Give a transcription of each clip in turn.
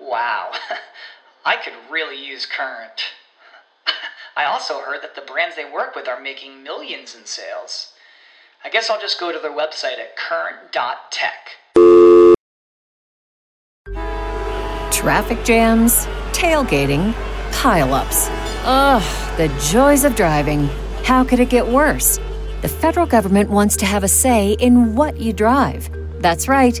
Wow, I could really use Current. I also heard that the brands they work with are making millions in sales. I guess I'll just go to their website at current.tech. Traffic jams, tailgating, pileups. Ugh, the joys of driving. How could it get worse? The federal government wants to have a say in what you drive. That's right.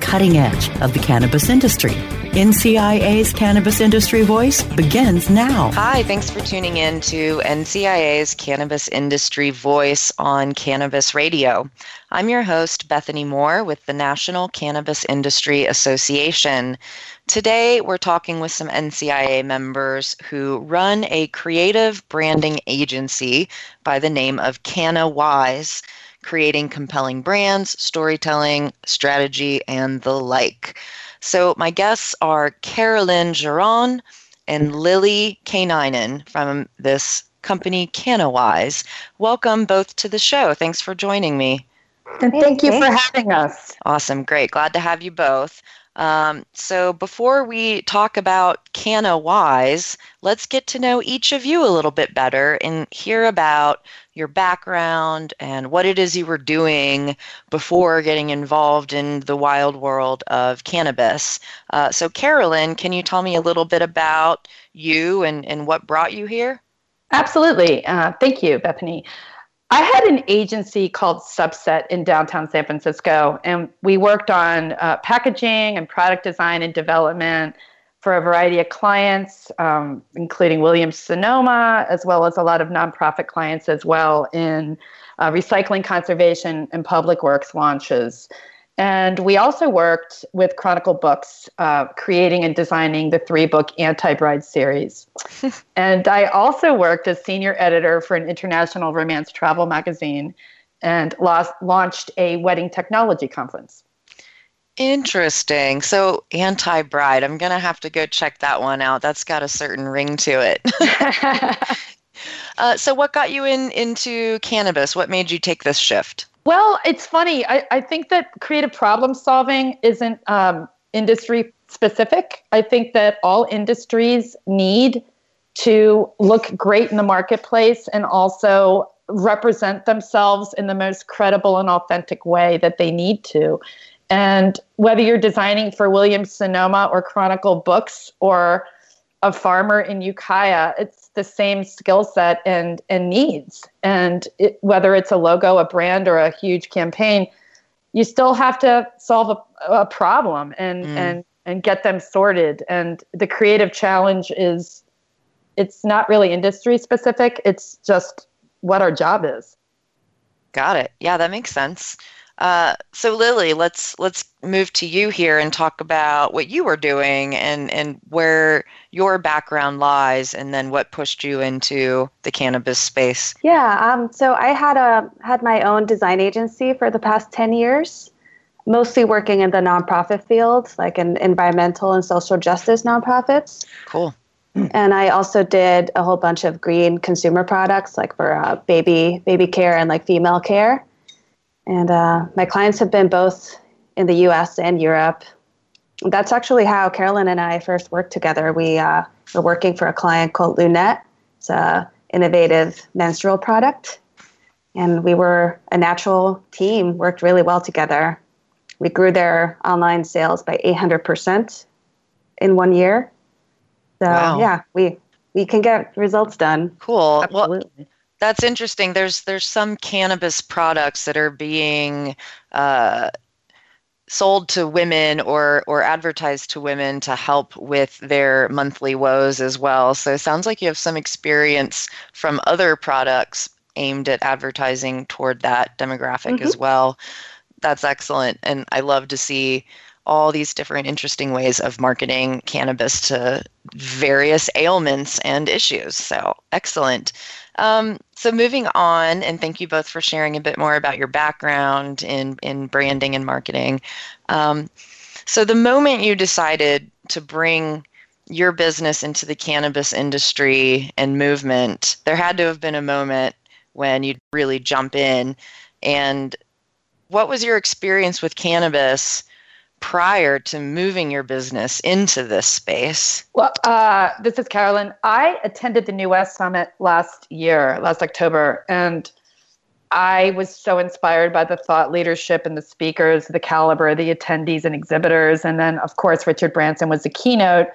cutting edge of the cannabis industry. NCIA's Cannabis Industry Voice begins now. Hi, thanks for tuning in to NCIA's Cannabis Industry Voice on Cannabis Radio. I'm your host, Bethany Moore with the National Cannabis Industry Association. Today, we're talking with some NCIA members who run a creative branding agency by the name of Canna Wise, creating compelling brands, storytelling, strategy, and the like. So my guests are Carolyn Gerin and Lily Kainainen from this company CannaWise. Welcome both to the show. Thanks for joining me. And thank you for having us. Awesome. Great. Glad to have you both. Um, so before we talk about CannaWise, let's get to know each of you a little bit better and hear about your background and what it is you were doing before getting involved in the wild world of cannabis. Uh, so, Carolyn, can you tell me a little bit about you and, and what brought you here? Absolutely. Uh, thank you, Bethany. I had an agency called Subset in downtown San Francisco, and we worked on uh, packaging and product design and development for a variety of clients, um, including Williams Sonoma, as well as a lot of nonprofit clients as well in uh, recycling conservation and public works launches. And we also worked with Chronicle Books, uh, creating and designing the three book Anti Bride series. and I also worked as senior editor for an international romance travel magazine and lost, launched a wedding technology conference. Interesting. So, anti bride, I'm going to have to go check that one out. That's got a certain ring to it. uh, so, what got you in into cannabis? What made you take this shift? Well, it's funny. I, I think that creative problem solving isn't um, industry specific. I think that all industries need to look great in the marketplace and also represent themselves in the most credible and authentic way that they need to. And whether you're designing for Williams Sonoma or Chronicle Books or a farmer in Ukiah, it's the same skill set and, and needs. And it, whether it's a logo, a brand, or a huge campaign, you still have to solve a, a problem and, mm. and, and get them sorted. And the creative challenge is it's not really industry specific, it's just what our job is. Got it. Yeah, that makes sense. Uh, so Lily, let's let's move to you here and talk about what you were doing and and where your background lies, and then what pushed you into the cannabis space. Yeah. Um, so I had a had my own design agency for the past ten years, mostly working in the nonprofit field, like in environmental and social justice nonprofits. Cool. and I also did a whole bunch of green consumer products, like for uh, baby baby care and like female care. And uh, my clients have been both in the U.S. and Europe. That's actually how Carolyn and I first worked together. We uh, were working for a client called Lunette. It's a innovative menstrual product, and we were a natural team. Worked really well together. We grew their online sales by 800% in one year so wow. yeah, we we can get results done. Cool. Absolutely. Well, that's interesting. There's there's some cannabis products that are being uh, sold to women or or advertised to women to help with their monthly woes as well. So it sounds like you have some experience from other products aimed at advertising toward that demographic mm-hmm. as well. That's excellent, and I love to see all these different interesting ways of marketing cannabis to various ailments and issues. So, excellent. Um, so, moving on, and thank you both for sharing a bit more about your background in, in branding and marketing. Um, so, the moment you decided to bring your business into the cannabis industry and movement, there had to have been a moment when you'd really jump in. And what was your experience with cannabis prior to moving your business into this space? Well, uh, this is Carolyn. I attended the New West Summit last year, last October, and I was so inspired by the thought leadership and the speakers, the caliber, the attendees and exhibitors. And then, of course, Richard Branson was the keynote.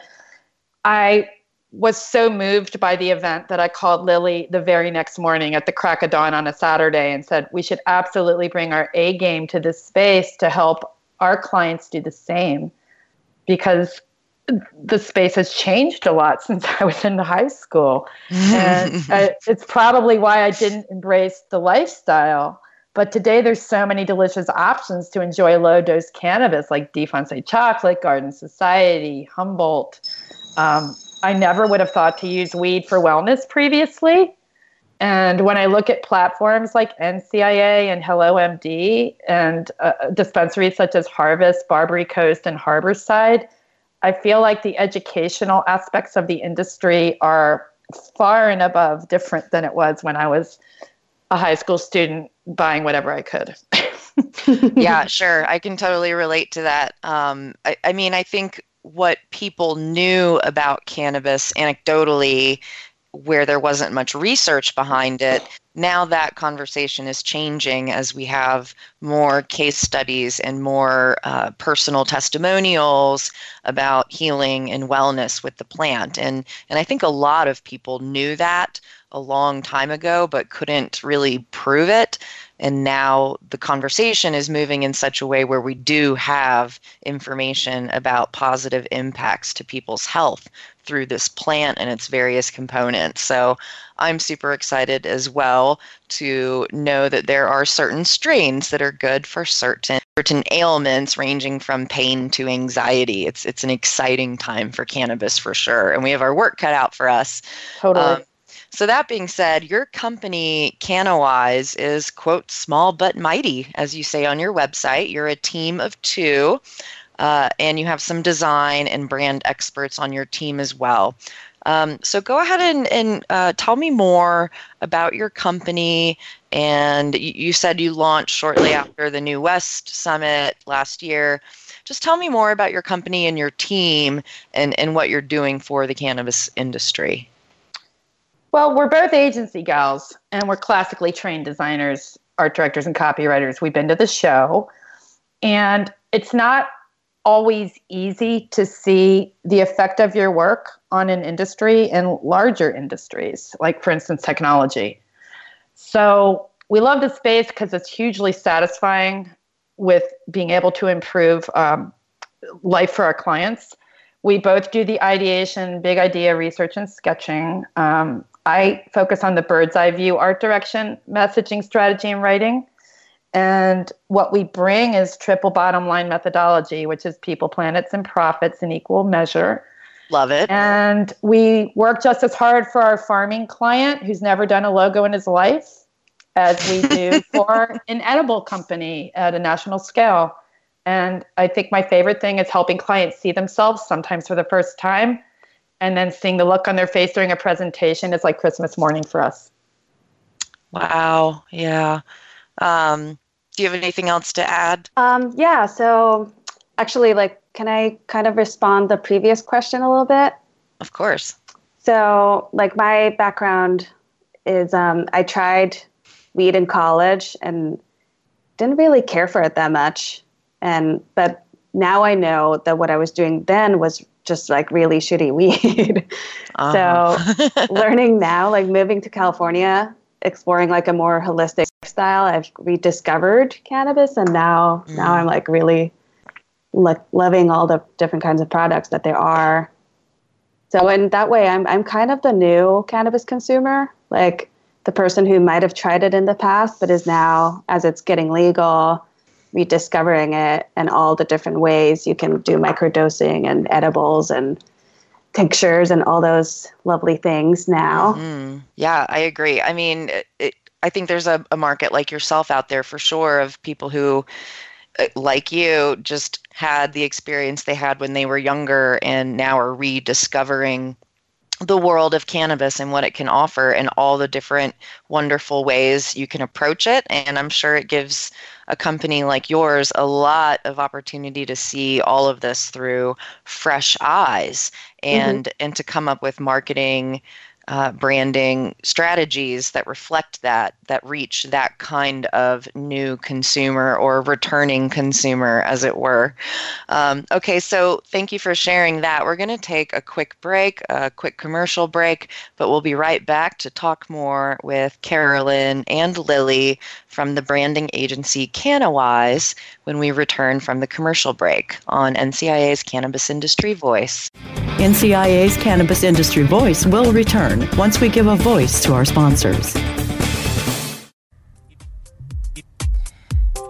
I was so moved by the event that I called Lily the very next morning at the crack of dawn on a Saturday and said, We should absolutely bring our A game to this space to help our clients do the same because the space has changed a lot since I was in high school. and uh, it's probably why I didn't embrace the lifestyle. But today there's so many delicious options to enjoy low dose cannabis like Defoncé chocolate, Garden Society, Humboldt. Um, I never would have thought to use weed for wellness previously. And when I look at platforms like NCIA and HelloMD and uh, dispensaries such as Harvest, Barbary Coast, and Harborside, I feel like the educational aspects of the industry are far and above different than it was when I was a high school student buying whatever I could. yeah, sure. I can totally relate to that. Um, I, I mean, I think what people knew about cannabis anecdotally where there wasn't much research behind it. Now that conversation is changing as we have more case studies and more uh, personal testimonials about healing and wellness with the plant. And, and I think a lot of people knew that a long time ago, but couldn't really prove it. And now the conversation is moving in such a way where we do have information about positive impacts to people's health through this plant and its various components. So I'm super excited as well to know that there are certain strains that are good for certain certain ailments ranging from pain to anxiety. It's it's an exciting time for cannabis for sure. And we have our work cut out for us. Totally. Um, so that being said, your company CannaWise is quote small but mighty, as you say on your website. You're a team of two uh, and you have some design and brand experts on your team as well. Um, so go ahead and, and uh, tell me more about your company. And you, you said you launched shortly after the New West Summit last year. Just tell me more about your company and your team and, and what you're doing for the cannabis industry. Well, we're both agency gals, and we're classically trained designers, art directors, and copywriters. We've been to the show, and it's not always easy to see the effect of your work on an industry and larger industries, like, for instance, technology. So we love the space because it's hugely satisfying with being able to improve um, life for our clients. We both do the ideation, big idea research, and sketching. Um, I focus on the bird's eye view art direction, messaging strategy, and writing. And what we bring is triple bottom line methodology, which is people, planets, and profits in equal measure. Love it. And we work just as hard for our farming client who's never done a logo in his life as we do for an edible company at a national scale. And I think my favorite thing is helping clients see themselves sometimes for the first time and then seeing the look on their face during a presentation is like Christmas morning for us. Wow. Yeah. Um, do you have anything else to add? Um, yeah. So actually, like, can I kind of respond the previous question a little bit? Of course. So, like, my background is um, I tried weed in college and didn't really care for it that much. And but now I know that what I was doing then was just like really shitty weed. Uh-huh. so learning now, like moving to California, exploring like a more holistic style, I've rediscovered cannabis, and now mm. now I'm like really like loving all the different kinds of products that there are. So in that way, I'm I'm kind of the new cannabis consumer, like the person who might have tried it in the past, but is now, as it's getting legal, rediscovering it and all the different ways you can do microdosing and edibles and tinctures and all those lovely things now. Mm-hmm. Yeah, I agree. I mean, it, I think there's a, a market like yourself out there for sure of people who, uh, like you, just had the experience they had when they were younger and now are rediscovering the world of cannabis and what it can offer and all the different wonderful ways you can approach it. And I'm sure it gives a company like yours a lot of opportunity to see all of this through fresh eyes and mm-hmm. and to come up with marketing uh, branding strategies that reflect that, that reach that kind of new consumer or returning consumer, as it were. Um, okay, so thank you for sharing that. We're going to take a quick break, a quick commercial break, but we'll be right back to talk more with Carolyn and Lily from the branding agency CannaWise when we return from the commercial break on NCIA's Cannabis Industry Voice. NCIA's Cannabis Industry Voice will return once we give a voice to our sponsors.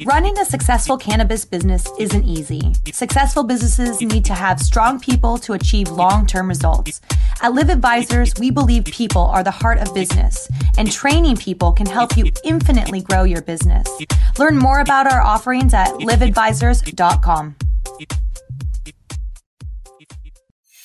Running a successful cannabis business isn't easy. Successful businesses need to have strong people to achieve long term results. At Live Advisors, we believe people are the heart of business, and training people can help you infinitely grow your business. Learn more about our offerings at liveadvisors.com.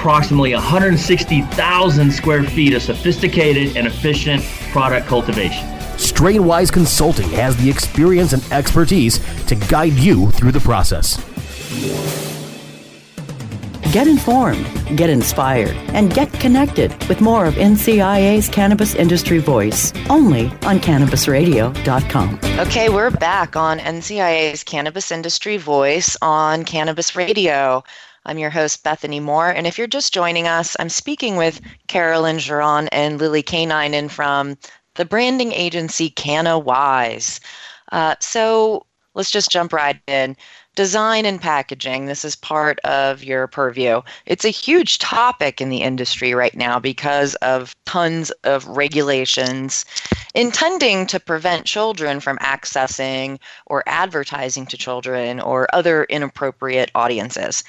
approximately 160,000 square feet of sophisticated and efficient product cultivation. Strainwise Consulting has the experience and expertise to guide you through the process. Get informed, get inspired, and get connected with more of NCIA's Cannabis Industry Voice only on CannabisRadio.com. Okay, we're back on NCIA's Cannabis Industry Voice on Cannabis Radio. I'm your host, Bethany Moore. And if you're just joining us, I'm speaking with Carolyn Gerin and Lily Kainainen from the branding agency CannaWise. Uh, so let's just jump right in. Design and packaging, this is part of your purview. It's a huge topic in the industry right now because of tons of regulations intending to prevent children from accessing or advertising to children or other inappropriate audiences.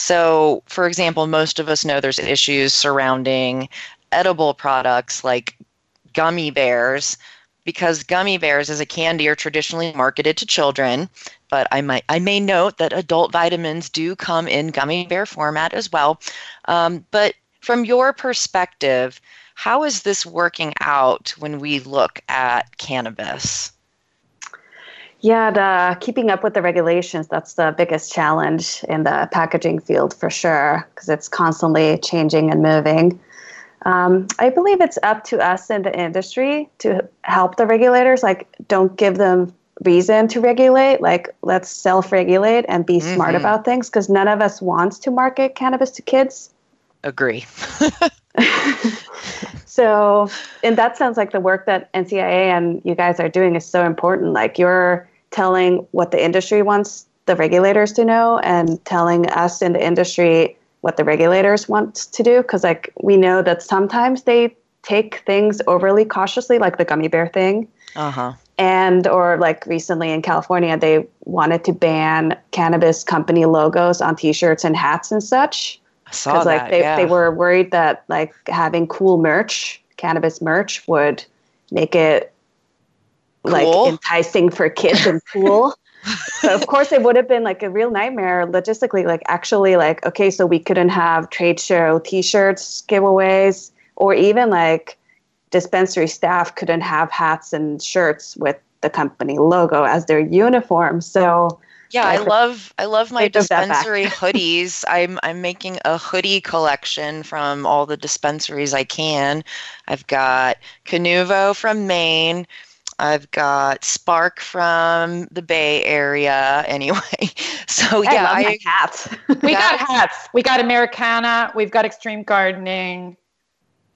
So, for example, most of us know there's issues surrounding edible products like gummy bears because gummy bears as a candy are traditionally marketed to children but i might i may note that adult vitamins do come in gummy bear format as well um, but from your perspective, how is this working out when we look at cannabis? Yeah, the keeping up with the regulations, that's the biggest challenge in the packaging field for sure, because it's constantly changing and moving. Um, I believe it's up to us in the industry to help the regulators. Like, don't give them reason to regulate. Like, let's self regulate and be mm-hmm. smart about things because none of us wants to market cannabis to kids. Agree. so, in that sense, like the work that NCIA and you guys are doing is so important. Like, you're telling what the industry wants the regulators to know and telling us in the industry what the regulators want to do. Because like we know that sometimes they take things overly cautiously like the gummy bear thing. Uh-huh. And or like recently in california they wanted to ban cannabis company logos on t-shirts and hats and such. Because like they, yeah. they were worried that like having cool merch cannabis merch would make it cool. like enticing for kids and cool. so of course it would have been like a real nightmare logistically like actually like okay so we couldn't have trade show t-shirts giveaways or even like dispensary staff couldn't have hats and shirts with the company logo as their uniform so yeah, I love I love my dispensary hoodies. I'm I'm making a hoodie collection from all the dispensaries I can. I've got Canuvo from Maine. I've got Spark from the Bay Area. Anyway, so I yeah, I, hats. we got hats. We got Americana. We've got Extreme Gardening.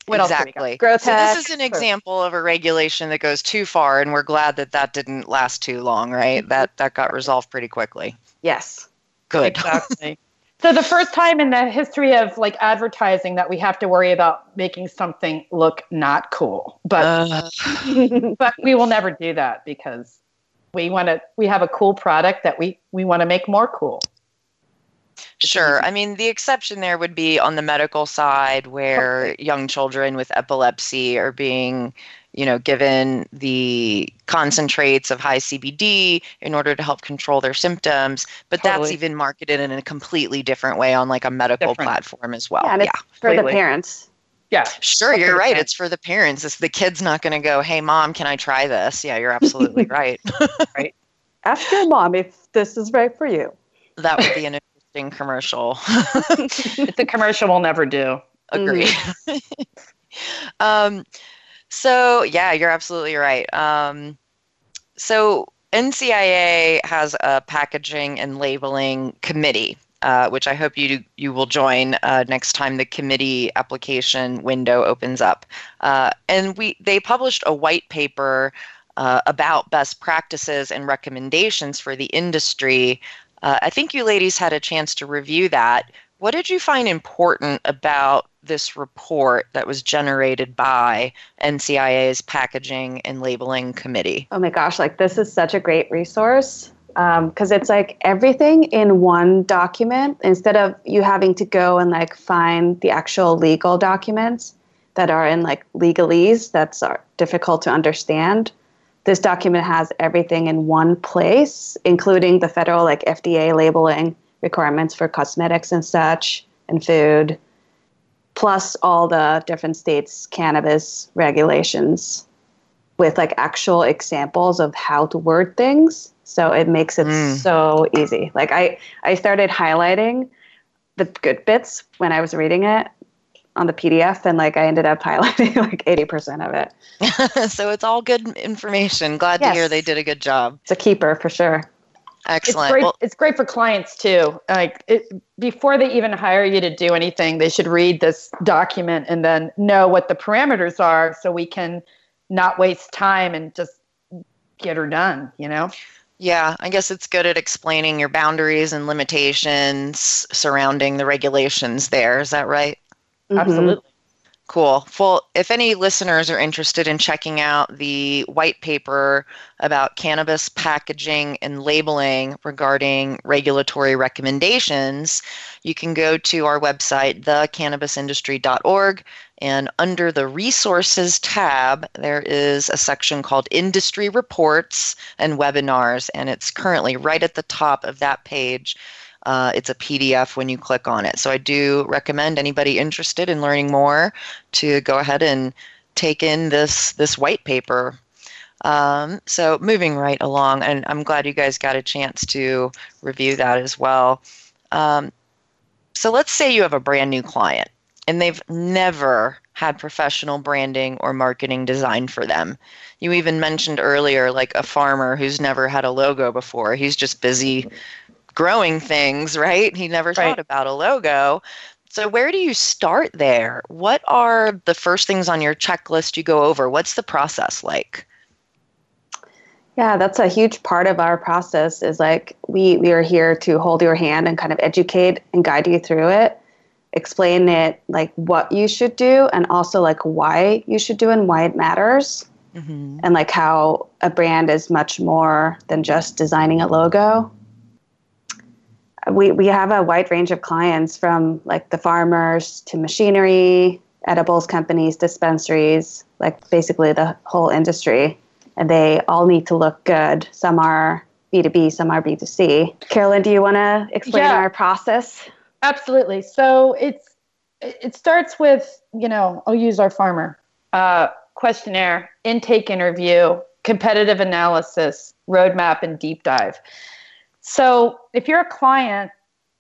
What exactly. Growth so this is an example of a regulation that goes too far, and we're glad that that didn't last too long, right? Mm-hmm. That that got resolved pretty quickly. Yes. Good. Exactly. So the first time in the history of like advertising that we have to worry about making something look not cool. But uh. but we will never do that because we want to we have a cool product that we we want to make more cool. Sure. I mean, the exception there would be on the medical side where young children with epilepsy are being you know, given the concentrates of high CBD in order to help control their symptoms. But totally. that's even marketed in a completely different way on like a medical different. platform as well. Yeah, yeah. for completely. the parents. Yeah. Sure, you're right. It's for the parents. It's the kid's not going to go, "Hey, mom, can I try this?" Yeah, you're absolutely right. right. Ask your mom if this is right for you. That would be an interesting commercial. it's a commercial we'll never do. Agree. Mm. um, so yeah, you're absolutely right. Um, so NCIA has a packaging and labeling committee, uh, which I hope you you will join uh, next time the committee application window opens up. Uh, and we they published a white paper uh, about best practices and recommendations for the industry. Uh, I think you ladies had a chance to review that. What did you find important about this report that was generated by NCIA's Packaging and Labeling Committee? Oh my gosh, like this is such a great resource because um, it's like everything in one document instead of you having to go and like find the actual legal documents that are in like legalese that's are difficult to understand this document has everything in one place including the federal like fda labeling requirements for cosmetics and such and food plus all the different states' cannabis regulations with like actual examples of how to word things. So it makes it mm. so easy. Like I, I started highlighting the good bits when I was reading it on the PDF, and like I ended up highlighting like eighty percent of it. so it's all good information. Glad yes. to hear they did a good job. It's a keeper for sure. Excellent. It's great, well, it's great for clients too. Like it, before they even hire you to do anything, they should read this document and then know what the parameters are so we can not waste time and just get her done, you know? Yeah, I guess it's good at explaining your boundaries and limitations surrounding the regulations there. Is that right? Mm-hmm. Absolutely. Cool. Well, if any listeners are interested in checking out the white paper about cannabis packaging and labeling regarding regulatory recommendations, you can go to our website, thecannabisindustry.org, and under the resources tab, there is a section called Industry Reports and Webinars, and it's currently right at the top of that page Uh, it's a PDF when you click on it. So I do recommend anybody interested in learning more to go ahead and take in this this white paper. Um, so moving right along, and I'm glad you guys got a chance to review that as well. Um, so let's say you have a brand new client and they've never had professional branding or marketing designed for them. You even mentioned earlier, like a farmer who's never had a logo before. He's just busy growing things, right? He never right. thought about a logo. So, where do you start there? What are the first things on your checklist you go over? What's the process like? Yeah, that's a huge part of our process is like we we are here to hold your hand and kind of educate and guide you through it explain it like what you should do and also like why you should do and why it matters mm-hmm. and like how a brand is much more than just designing a logo we, we have a wide range of clients from like the farmers to machinery edibles companies dispensaries like basically the whole industry and they all need to look good some are b2b some are b2c carolyn do you want to explain yeah. our process Absolutely. So it's it starts with you know I'll use our farmer uh, questionnaire, intake interview, competitive analysis, roadmap, and deep dive. So if you're a client,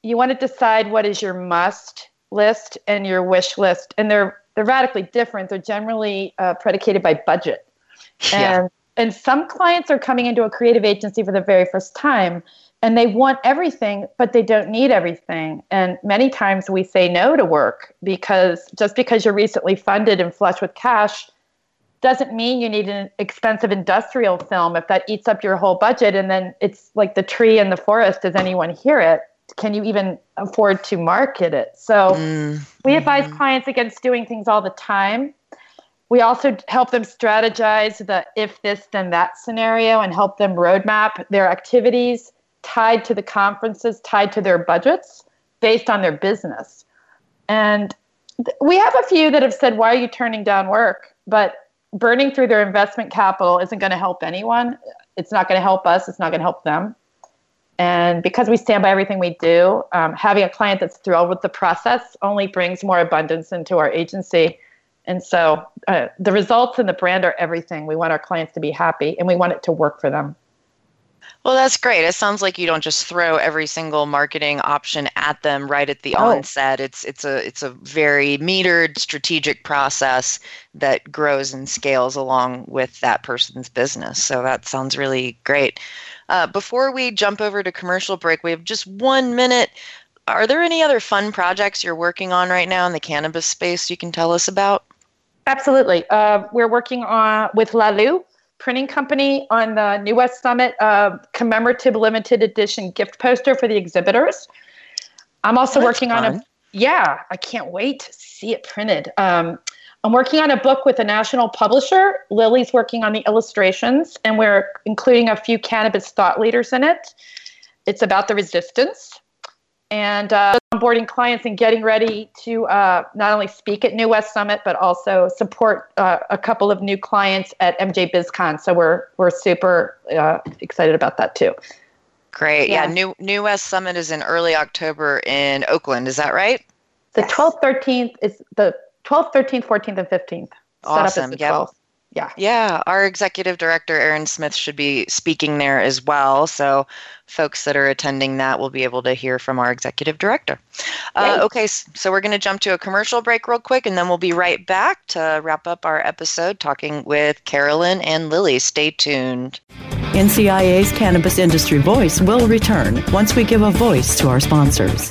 you want to decide what is your must list and your wish list, and they're they're radically different. They're generally uh, predicated by budget, yeah. and and some clients are coming into a creative agency for the very first time and they want everything but they don't need everything and many times we say no to work because just because you're recently funded and flush with cash doesn't mean you need an expensive industrial film if that eats up your whole budget and then it's like the tree in the forest does anyone hear it can you even afford to market it so mm. we advise clients against doing things all the time we also help them strategize the if this then that scenario and help them roadmap their activities tied to the conferences, tied to their budgets based on their business. And th- we have a few that have said, Why are you turning down work? But burning through their investment capital isn't going to help anyone. It's not going to help us, it's not going to help them. And because we stand by everything we do, um, having a client that's thrilled with the process only brings more abundance into our agency. And so uh, the results and the brand are everything. We want our clients to be happy and we want it to work for them. Well, that's great. It sounds like you don't just throw every single marketing option at them right at the oh. onset. It's it's a it's a very metered strategic process that grows and scales along with that person's business. So that sounds really great. Uh, before we jump over to commercial break, we have just one minute. Are there any other fun projects you're working on right now in the cannabis space you can tell us about? Absolutely. Uh, we're working on with Lalu printing company on the New West Summit uh, commemorative limited edition gift poster for the exhibitors. I'm also That's working fun. on a yeah, I can't wait to see it printed. Um, I'm working on a book with a national publisher. Lily's working on the illustrations, and we're including a few cannabis thought leaders in it. It's about the resistance and uh, onboarding clients and getting ready to uh, not only speak at New West Summit, but also support uh, a couple of new clients at MJ BizCon. So we're we're super uh, excited about that too. Great, yeah. yeah. New New West Summit is in early October in Oakland. Is that right? The twelfth, thirteenth is the twelfth, thirteenth, fourteenth, and fifteenth. Awesome. Set up the yeah. Yeah. Our executive director, Aaron Smith, should be speaking there as well. So, folks that are attending that will be able to hear from our executive director. Uh, okay. So, we're going to jump to a commercial break real quick, and then we'll be right back to wrap up our episode talking with Carolyn and Lily. Stay tuned. NCIA's Cannabis Industry Voice will return once we give a voice to our sponsors.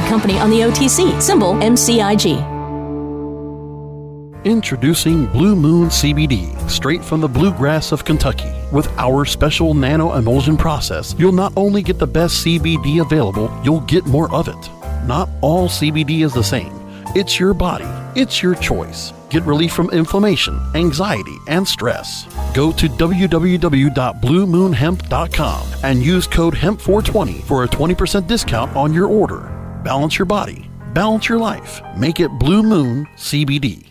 company on the OTC, symbol MCIG. Introducing Blue Moon CBD, straight from the bluegrass of Kentucky. With our special nano emulsion process, you'll not only get the best CBD available, you'll get more of it. Not all CBD is the same. It's your body, it's your choice. Get relief from inflammation, anxiety, and stress. Go to www.bluemoonhemp.com and use code HEMP420 for a 20% discount on your order. Balance your body, balance your life. Make it Blue Moon CBD.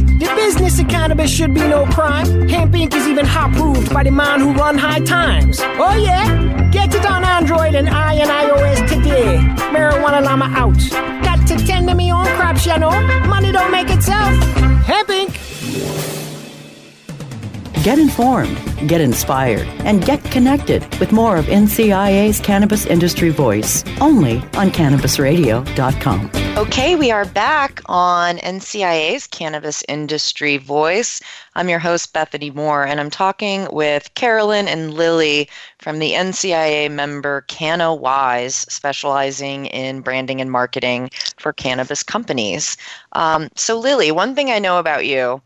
The business of cannabis should be no crime. Hemp Inc. is even hot proved by the man who run high times. Oh yeah? Get it on Android and I and iOS today. Marijuana Llama out. Got to tend to me own crops, know. Money don't make itself. Hemp Inc. Get informed, get inspired, and get connected with more of NCIA's Cannabis Industry Voice only on CannabisRadio.com. Okay, we are back on NCIA's Cannabis Industry Voice. I'm your host, Bethany Moore, and I'm talking with Carolyn and Lily from the NCIA member Canna Wise, specializing in branding and marketing for cannabis companies. Um, so, Lily, one thing I know about you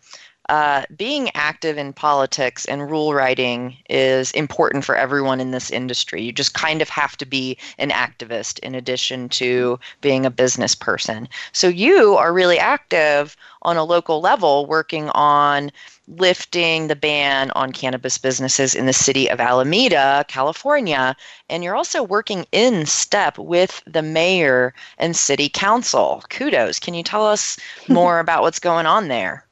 uh, being active in politics and rule writing is important for everyone in this industry. You just kind of have to be an activist in addition to being a business person. So you are really active on a local level working on lifting the ban on cannabis businesses in the city of Alameda, California. And you're also working in step with the mayor and city council. Kudos. Can you tell us more about what's going on there?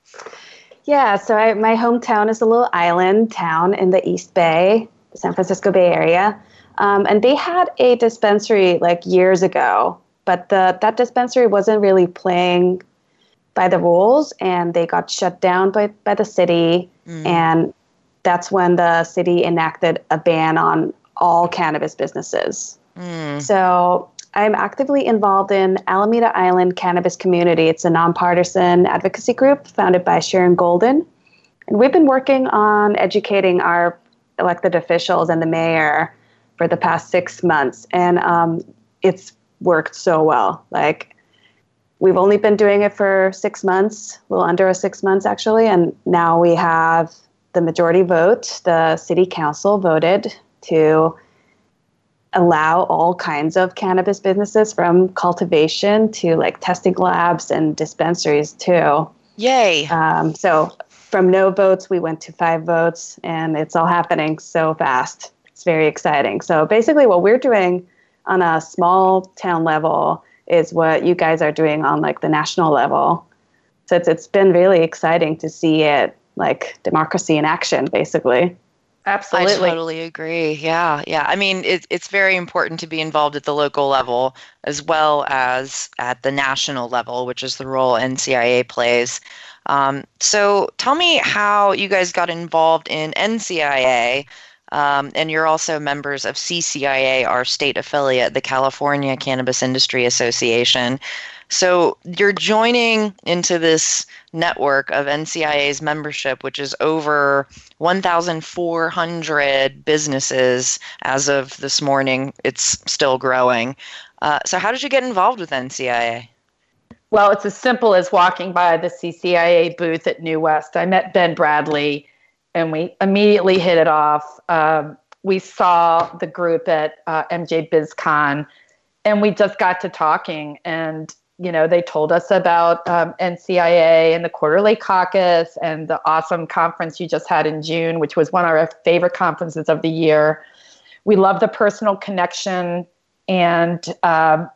Yeah, so I, my hometown is a little island town in the East Bay, San Francisco Bay Area. Um, and they had a dispensary like years ago, but the, that dispensary wasn't really playing by the rules and they got shut down by, by the city. Mm. And that's when the city enacted a ban on all cannabis businesses. Mm. So I'm actively involved in Alameda Island Cannabis Community. It's a nonpartisan advocacy group founded by Sharon Golden. And we've been working on educating our elected officials and the mayor for the past six months. And um, it's worked so well. Like, we've only been doing it for six months, a little under six months actually. And now we have the majority vote. The city council voted to allow all kinds of cannabis businesses from cultivation to like testing labs and dispensaries too. Yay. Um, so from no votes, we went to five votes, and it's all happening so fast. It's very exciting. So basically, what we're doing on a small town level is what you guys are doing on like the national level. So it's it's been really exciting to see it like democracy in action, basically. Absolutely. I totally agree. Yeah, yeah. I mean, it, it's very important to be involved at the local level as well as at the national level, which is the role NCIA plays. Um, so tell me how you guys got involved in NCIA. Um, and you're also members of CCIA, our state affiliate, the California Cannabis Industry Association. So you're joining into this network of NCIA's membership, which is over 1,400 businesses as of this morning. It's still growing. Uh, so, how did you get involved with NCIA? Well, it's as simple as walking by the CCIA booth at New West. I met Ben Bradley and we immediately hit it off. Um, we saw the group at uh, MJ BizCon and we just got to talking. And you know, they told us about um, NCIA and the Quarterly Caucus and the awesome conference you just had in June, which was one of our favorite conferences of the year. We love the personal connection and um,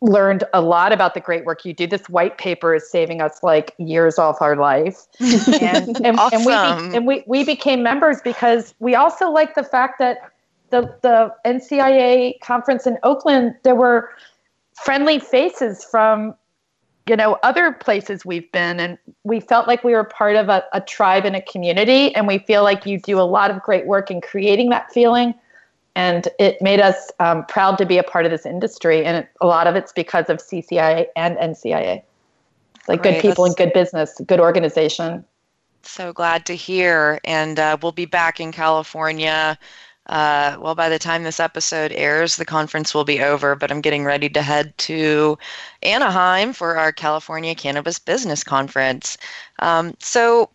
learned a lot about the great work you do. This white paper is saving us like years off our life. And, and, awesome. and, we, and we, we became members because we also like the fact that the, the NCIA conference in Oakland, there were friendly faces from you know, other places we've been, and we felt like we were part of a, a tribe and a community. And we feel like you do a lot of great work in creating that feeling. And it made us um, proud to be a part of this industry. And it, a lot of it's because of CCIA and NCIA. Like Great, good people that's- and good business, good organization. So glad to hear. And uh, we'll be back in California. Uh, well, by the time this episode airs, the conference will be over, but I'm getting ready to head to Anaheim for our California Cannabis Business Conference. Um, so,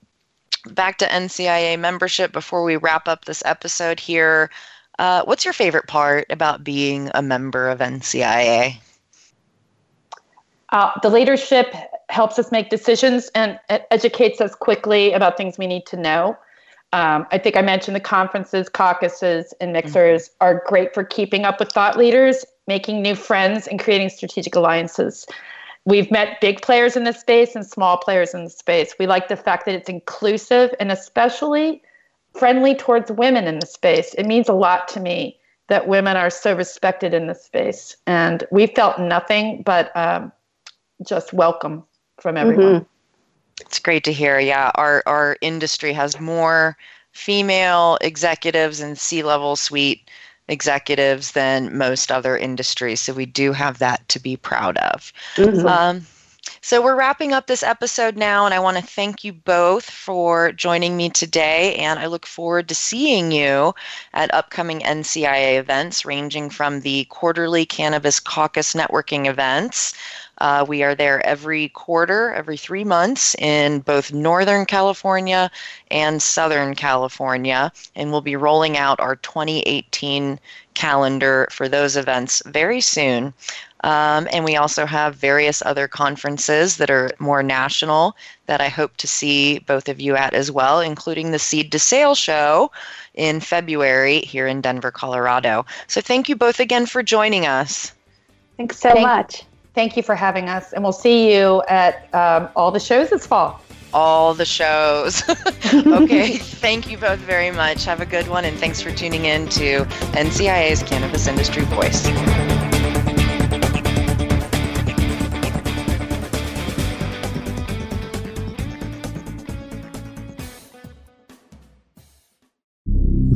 back to NCIA membership before we wrap up this episode here. Uh, what's your favorite part about being a member of NCIA? Uh, the leadership helps us make decisions and educates us quickly about things we need to know. Um, I think I mentioned the conferences, caucuses, and mixers are great for keeping up with thought leaders, making new friends, and creating strategic alliances. We've met big players in this space and small players in the space. We like the fact that it's inclusive and especially friendly towards women in the space. It means a lot to me that women are so respected in this space. And we felt nothing but um, just welcome from everyone. It's great to hear. Yeah, our our industry has more female executives and C-level suite executives than most other industries. So we do have that to be proud of. Mhm. Um, so we're wrapping up this episode now, and I want to thank you both for joining me today. And I look forward to seeing you at upcoming NCIA events, ranging from the quarterly Cannabis Caucus networking events. Uh, we are there every quarter, every three months in both Northern California and Southern California. And we'll be rolling out our 2018 calendar for those events very soon. Um, and we also have various other conferences that are more national that I hope to see both of you at as well, including the Seed to Sale show in February here in Denver, Colorado. So thank you both again for joining us. Thanks so much. Thank you for having us. And we'll see you at um, all the shows this fall. All the shows. okay, thank you both very much. Have a good one, and thanks for tuning in to NCIA's Cannabis Industry Voice.